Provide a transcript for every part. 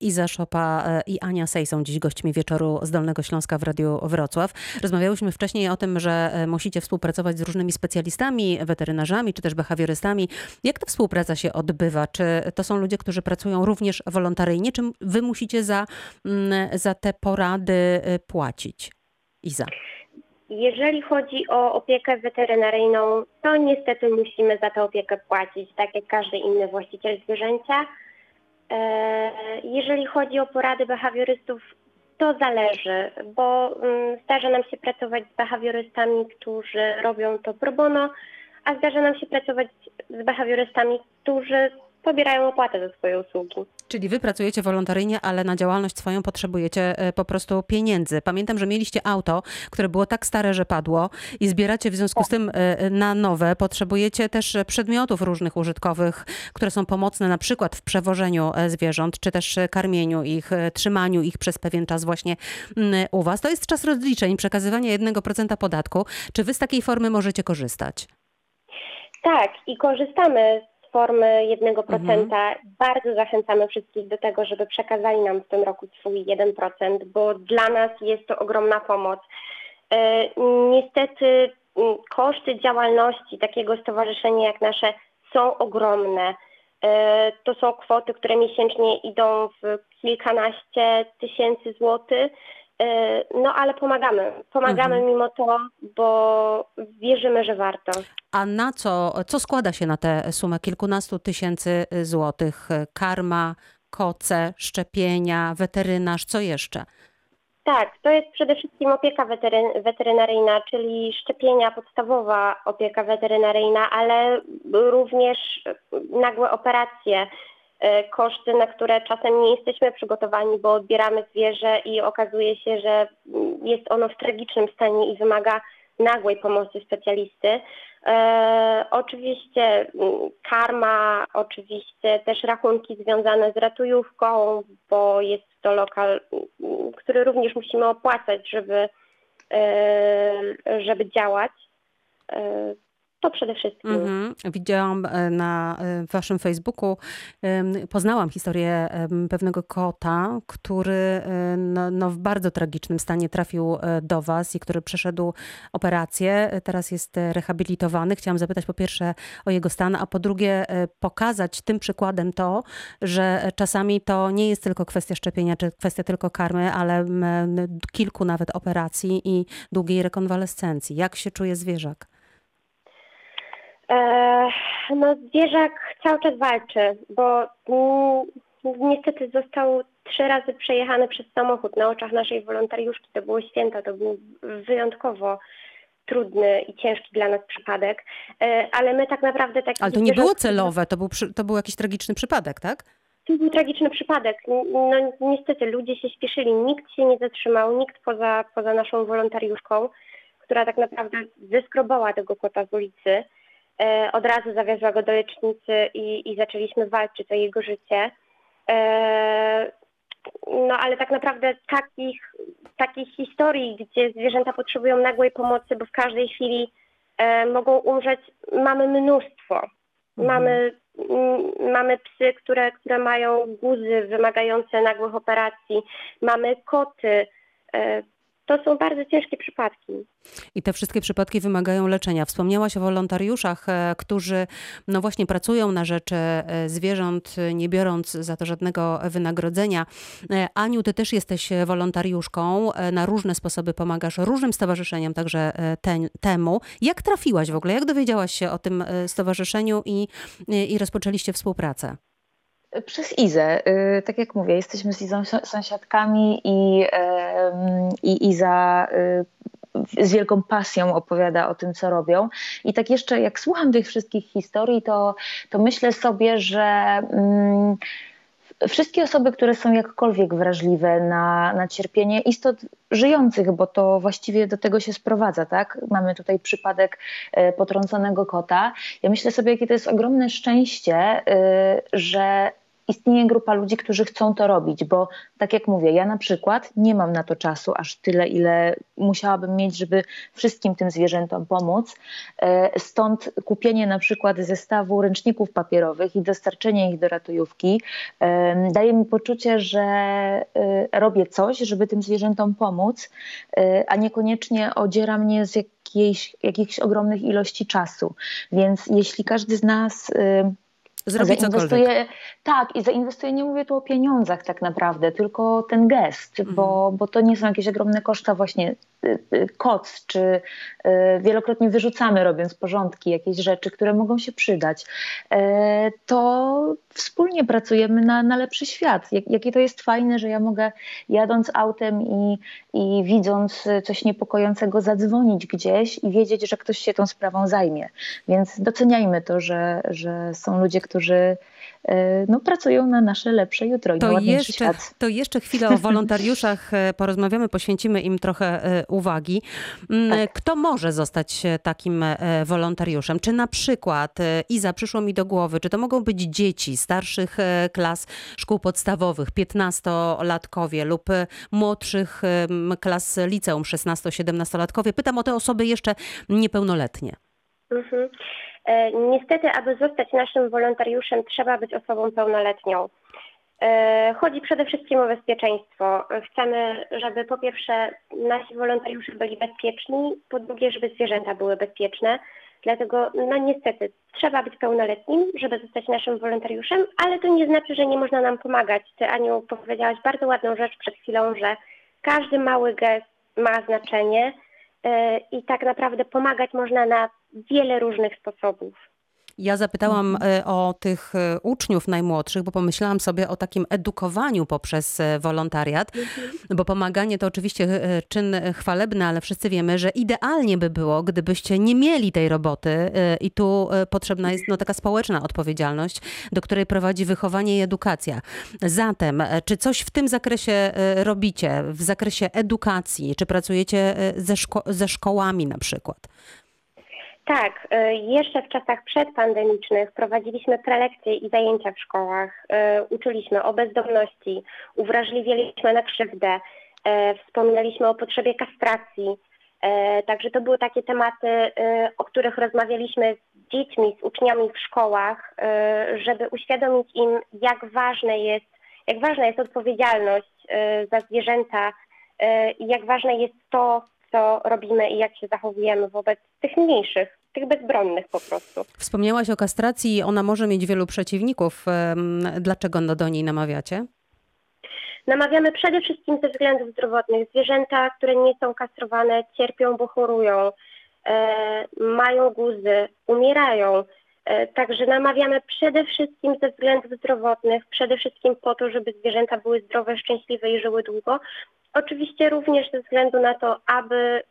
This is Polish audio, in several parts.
Iza Szopa e, i Ania Sej są dziś gośćmi wieczoru z Dolnego Śląska w Radiu Wrocław. Rozmawiałyśmy wcześniej o tym, że e, musicie współpracować z różnymi specjalistami, weterynarzami czy też behawiorystami. Jak ta współpraca się odbywa? Czy to są ludzie, którzy pracują również wolontaryjnie, czy wy musicie za, za te porady e, płacić? Iza. Jeżeli chodzi o opiekę weterynaryjną, to niestety musimy za tę opiekę płacić, tak jak każdy inny właściciel zwierzęcia. E, jeżeli chodzi o porady behawiorystów, to zależy, bo mm, zdarza nam się pracować z behawiorystami, którzy robią to pro bono, a zdarza nam się pracować z behawiorystami, którzy pobierają opłatę za swoje usługi. Czyli wy pracujecie wolontaryjnie, ale na działalność swoją potrzebujecie e, po prostu pieniędzy. Pamiętam, że mieliście auto, które było tak stare, że padło i zbieracie w związku z tym e, na nowe. Potrzebujecie też przedmiotów różnych użytkowych, które są pomocne na przykład w przewożeniu e, zwierząt, czy też karmieniu ich, trzymaniu ich przez pewien czas właśnie mm, u was. To jest czas rozliczeń, przekazywania 1% podatku. Czy wy z takiej formy możecie korzystać? Tak, i korzystamy formy 1%. Mhm. Bardzo zachęcamy wszystkich do tego, żeby przekazali nam w tym roku swój 1%, bo dla nas jest to ogromna pomoc. E, niestety koszty działalności takiego stowarzyszenia jak nasze są ogromne. E, to są kwoty, które miesięcznie idą w kilkanaście tysięcy złotych. E, no ale pomagamy. Pomagamy mhm. mimo to, bo wierzymy, że warto. A na co, co składa się na tę sumę kilkunastu tysięcy złotych? Karma, koce, szczepienia, weterynarz, co jeszcze? Tak, to jest przede wszystkim opieka weteryn weterynaryjna, czyli szczepienia, podstawowa opieka weterynaryjna, ale również nagłe operacje, koszty, na które czasem nie jesteśmy przygotowani, bo odbieramy zwierzę i okazuje się, że jest ono w tragicznym stanie i wymaga nagłej pomocy specjalisty. E, oczywiście mm, karma, oczywiście też rachunki związane z ratujówką, bo jest to lokal, mm, który również musimy opłacać, żeby, e, żeby działać. E, to przede wszystkim. Mhm. Widziałam e, na e, waszym Facebooku, poznałam historię pewnego kota, który e, no, no, w bardzo tragicznym stanie trafił do was i który przeszedł operację. Teraz jest rehabilitowany. Chciałam zapytać po pierwsze o jego stan, a po drugie pokazać tym przykładem to, że czasami to nie jest tylko kwestia szczepienia, czy kwestia tylko karmy, ale kilku nawet operacji i długiej rekonwalescencji. Jak się czuje zwierzak? E, no zwierzak cały czas walczy, bo niestety został trzy razy przejechany przez samochód na oczach naszej wolontariuszki. To było święto, to był wyjątkowo trudny i ciężki dla nas przypadek, e, ale my tak naprawdę... Tak ale to nie było celowe, to był, to był jakiś tragiczny przypadek, tak? To był tragiczny przypadek. No niestety ludzie się śpieszyli, nikt się nie zatrzymał, nikt poza, poza naszą wolontariuszką, która tak naprawdę zeskrobała tego kota z ulicy. E, od razu zawiozła go do lecznicy i, i zaczęliśmy walczyć o jego życie. E, no ale tak naprawdę takich, takich historii, gdzie zwierzęta potrzebują nagłej pomocy, bo w każdej chwili e, mogą umrzeć, mamy mnóstwo. Mhm. Mamy, m, mamy psy, które, które mają guzy wymagające nagłych operacji. Mamy koty, to są bardzo ciężkie przypadki. I te wszystkie przypadki wymagają leczenia. Wspomniałaś o wolontariuszach, e, którzy no właśnie pracują na rzecz e, zwierząt, nie biorąc za to żadnego wynagrodzenia. E, Aniu, ty też jesteś wolontariuszką, na różne sposoby pomagasz różnym stowarzyszeniom, także temu. Jak trafiłaś w ogóle? Jak dowiedziałaś się o tym stowarzyszeniu i, i rozpoczęliście współpracę? Przez Izę. Y, tak jak mówię, jesteśmy z Izą sąsiadkami i, i Iza y, z wielką pasją opowiada o tym, co robią. I tak jeszcze jak słucham tych wszystkich historii, to, to myślę sobie, że mm, wszystkie osoby, które są jakkolwiek wrażliwe na, na cierpienie istot żyjących, bo to właściwie do tego się sprowadza, tak? Mamy tutaj przypadek e, potrąconego kota. Ja myślę sobie, jakie to jest ogromne szczęście, e, że istnieje grupa ludzi, którzy chcą to robić, bo tak jak mówię, ja na przykład nie mam na to czasu aż tyle, ile musiałabym mieć, żeby wszystkim tym zwierzętom pomóc. E, stąd kupienie na przykład zestawu ręczników papierowych i dostarczenie ich do ratujówki e, daje mi poczucie, że e, robię coś, żeby tym zwierzętom pomóc, a niekoniecznie odziera mnie z jakiejś, jakichś ogromnych ilości czasu. Więc jeśli każdy z nas Zrobi zainwestuje, tak, i zainwestuje, nie mówię tu o pieniądzach tak naprawdę, tylko ten gest, mm. bo, bo to nie są jakieś ogromne koszta właśnie Y, y, koc, czy y, wielokrotnie wyrzucamy, robiąc porządki, jakieś rzeczy, które mogą się przydać, e, to wspólnie pracujemy na, na lepszy świat. jakie to jest fajne, że ja mogę jadąc autem i, i widząc coś niepokojącego zadzwonić gdzieś i wiedzieć, że ktoś się tą sprawą zajmie. Więc doceniajmy to, że, że są ludzie, którzy E, no, pracują na nasze lepsze jutro i to na jeszcze, świat. To jeszcze chwilę o wolontariuszach e, porozmawiamy, poświęcimy im trochę e, uwagi. Mm, tak. Kto może zostać takim wolontariuszem? Czy na przykład, Iza, przyszło mi do głowy, czy to mogą być dzieci starszych klas szkół podstawowych, 15-latkowie lub młodszych klas liceum, 16-17-latkowie? Pytam o te osoby jeszcze niepełnoletnie. Mhm. E, niestety, aby zostać naszym wolontariuszem, trzeba być osobą pełnoletnią. E, chodzi przede wszystkim o bezpieczeństwo. Chcemy, żeby po pierwsze nasi wolontariusze byli bezpieczni, po drugie, żeby zwierzęta były bezpieczne. Dlatego, no niestety, trzeba być pełnoletnim, żeby zostać naszym wolontariuszem, ale to nie znaczy, że nie można nam pomagać. Ty, Aniu, powiedziałaś bardzo ładną rzecz przed chwilą, że każdy mały gest ma znaczenie e, i tak naprawdę pomagać można na wiele różnych sposobów. Ja zapytałam mhm. e, o tych e, uczniów najmłodszych, bo pomyślałam sobie o takim edukowaniu poprzez e, wolontariat, mhm. bo pomaganie to oczywiście czyn chwalebny, ale wszyscy wiemy, że idealnie by było, gdybyście nie mieli tej roboty i tu potrzebna jest no, taka społeczna odpowiedzialność, do której prowadzi wychowanie i edukacja. Zatem, czy coś w tym zakresie robicie, w zakresie edukacji, czy pracujecie ze, szko ze szkołami na przykład? Tak, y, jeszcze w czasach przedpandemicznych prowadziliśmy prelekcje i zajęcia w szkołach. Y, uczyliśmy o bezdomności, uwrażliwialiśmy na krzywdę, y, wspominaliśmy o potrzebie kastracji. Także to były takie tematy, o których rozmawialiśmy z dziećmi, z uczniami w szkołach, żeby uświadomić im, jak ważne jest, jak ważna jest odpowiedzialność za zwierzęta i jak ważne jest to, co robimy i jak się zachowujemy wobec tych mniejszych, tych bezbronnych po prostu. Wspomniałaś o kastracji, ona może mieć wielu przeciwników. Dlaczego no do niej namawiacie? Namawiamy przede wszystkim ze względów zdrowotnych. Zwierzęta, które nie są kastrowane, cierpią, bo chorują, e, mają guzy, umierają. E, także namawiamy przede wszystkim ze względów zdrowotnych, przede wszystkim po to, żeby zwierzęta były zdrowe, szczęśliwe i żyły długo. Oczywiście również ze względu na to, aby y,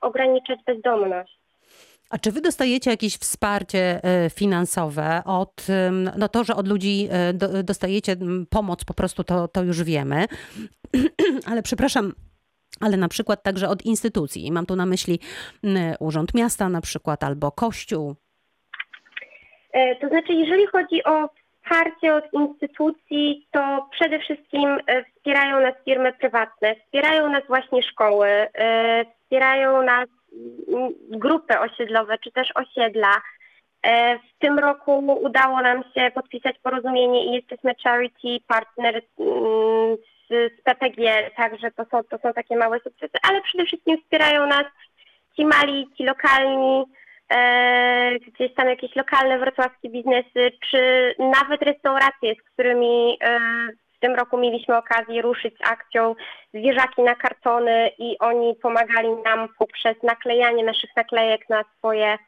ograniczać bezdomność. A czy wy dostajecie jakieś wsparcie y, finansowe od, no to, że od ludzi y, dostajecie pomoc, po prostu to, to już wiemy, ale przepraszam, ale na przykład także od instytucji. Mam tu na myśli Urząd Miasta na przykład albo Kościół. E, to znaczy, jeżeli chodzi o wsparcie od instytucji, to przede wszystkim e, wspierają nas firmy prywatne, wspierają nas właśnie szkoły, e, wspierają nas grupy osiedlowe czy też osiedla. E, w tym roku udało nam się podpisać porozumienie i jesteśmy charity partner z, z PPG, także to są, to są takie małe sukcesy, ale przede wszystkim wspierają nas ci mali, ci lokalni, e, gdzieś tam jakieś lokalne wrocławskie biznesy, czy nawet restauracje, z którymi e, tym roku mieliśmy okazję ruszyć z akcją zwierzaki na kartony i oni pomagali nam poprzez naklejanie naszych naklejek na swoje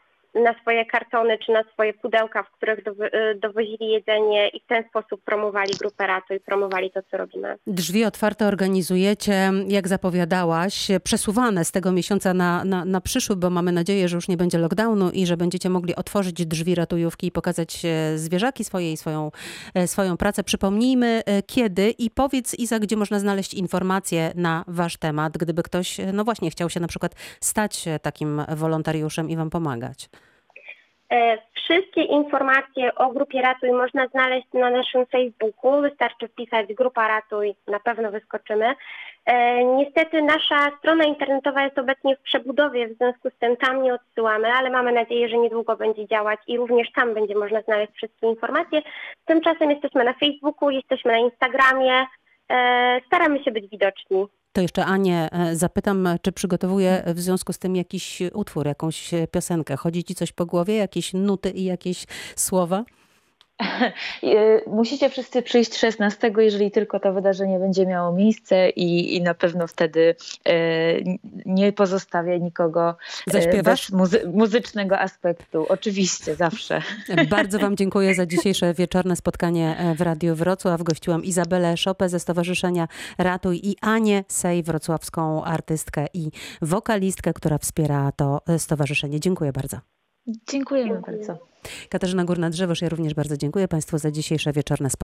na swoje kartony czy na swoje pudełka, w których y, dowozili jedzenie i w ten sposób promowali grupę Rato i promowali to, co robimy. Drzwi otwarte organizujecie, jak zapowiadałaś, przesuwane z tego miesiąca na, na, na przyszły, bo mamy nadzieję, że już nie będzie lockdownu i że będziecie mogli otworzyć drzwi ratujówki i pokazać zwierzaki swoje i swoją, e, swoją pracę. Przypomnijmy e, kiedy i powiedz Iza, gdzie można znaleźć informacje na wasz temat, gdyby ktoś, no właśnie, chciał się na przykład stać takim wolontariuszem i wam pomagać. E, Wszystkie informacje o grupie Ratuj można znaleźć na naszym Facebooku. Wystarczy wpisać grupa Ratuj, na pewno wyskoczymy. E, Niestety nasza strona internetowa jest obecnie w przebudowie, w związku z tym tam nie odsyłamy, ale mamy nadzieję, że niedługo będzie działać i również tam będzie można znaleźć wszystkie informacje. Tymczasem jesteśmy na Facebooku, jesteśmy na Instagramie. E, Staramy się być widoczni. To jeszcze Anię e, zapytam, czy przygotowuje w związku z tym jakiś utwór, jakąś piosenkę? Chodzi ci coś po głowie, jakieś nuty i jakieś słowa? Y, Musicie wszyscy przyjść 16, jeżeli tylko to wydarzenie będzie miało miejsce i, i na pewno wtedy e, nie pozostawię nikogo e, Zaśpiewasz? bez muzy- muzycznego aspektu. Oczywiście, zawsze. Bardzo Wam dziękuję za dzisiejsze wieczorne spotkanie e, w Radiu Wrocław. Gościłam Izabelę Szopę ze Stowarzyszenia Ratuj i Anię Sej, wrocławską artystkę i wokalistkę, która wspiera to e, stowarzyszenie. Dziękuję bardzo. Dziękujemy Dziękuję. bardzo. Katarzyna Górna-Drzewosz, ja również bardzo dziękuję Państwu za dzisiejsze wieczorne spotkanie.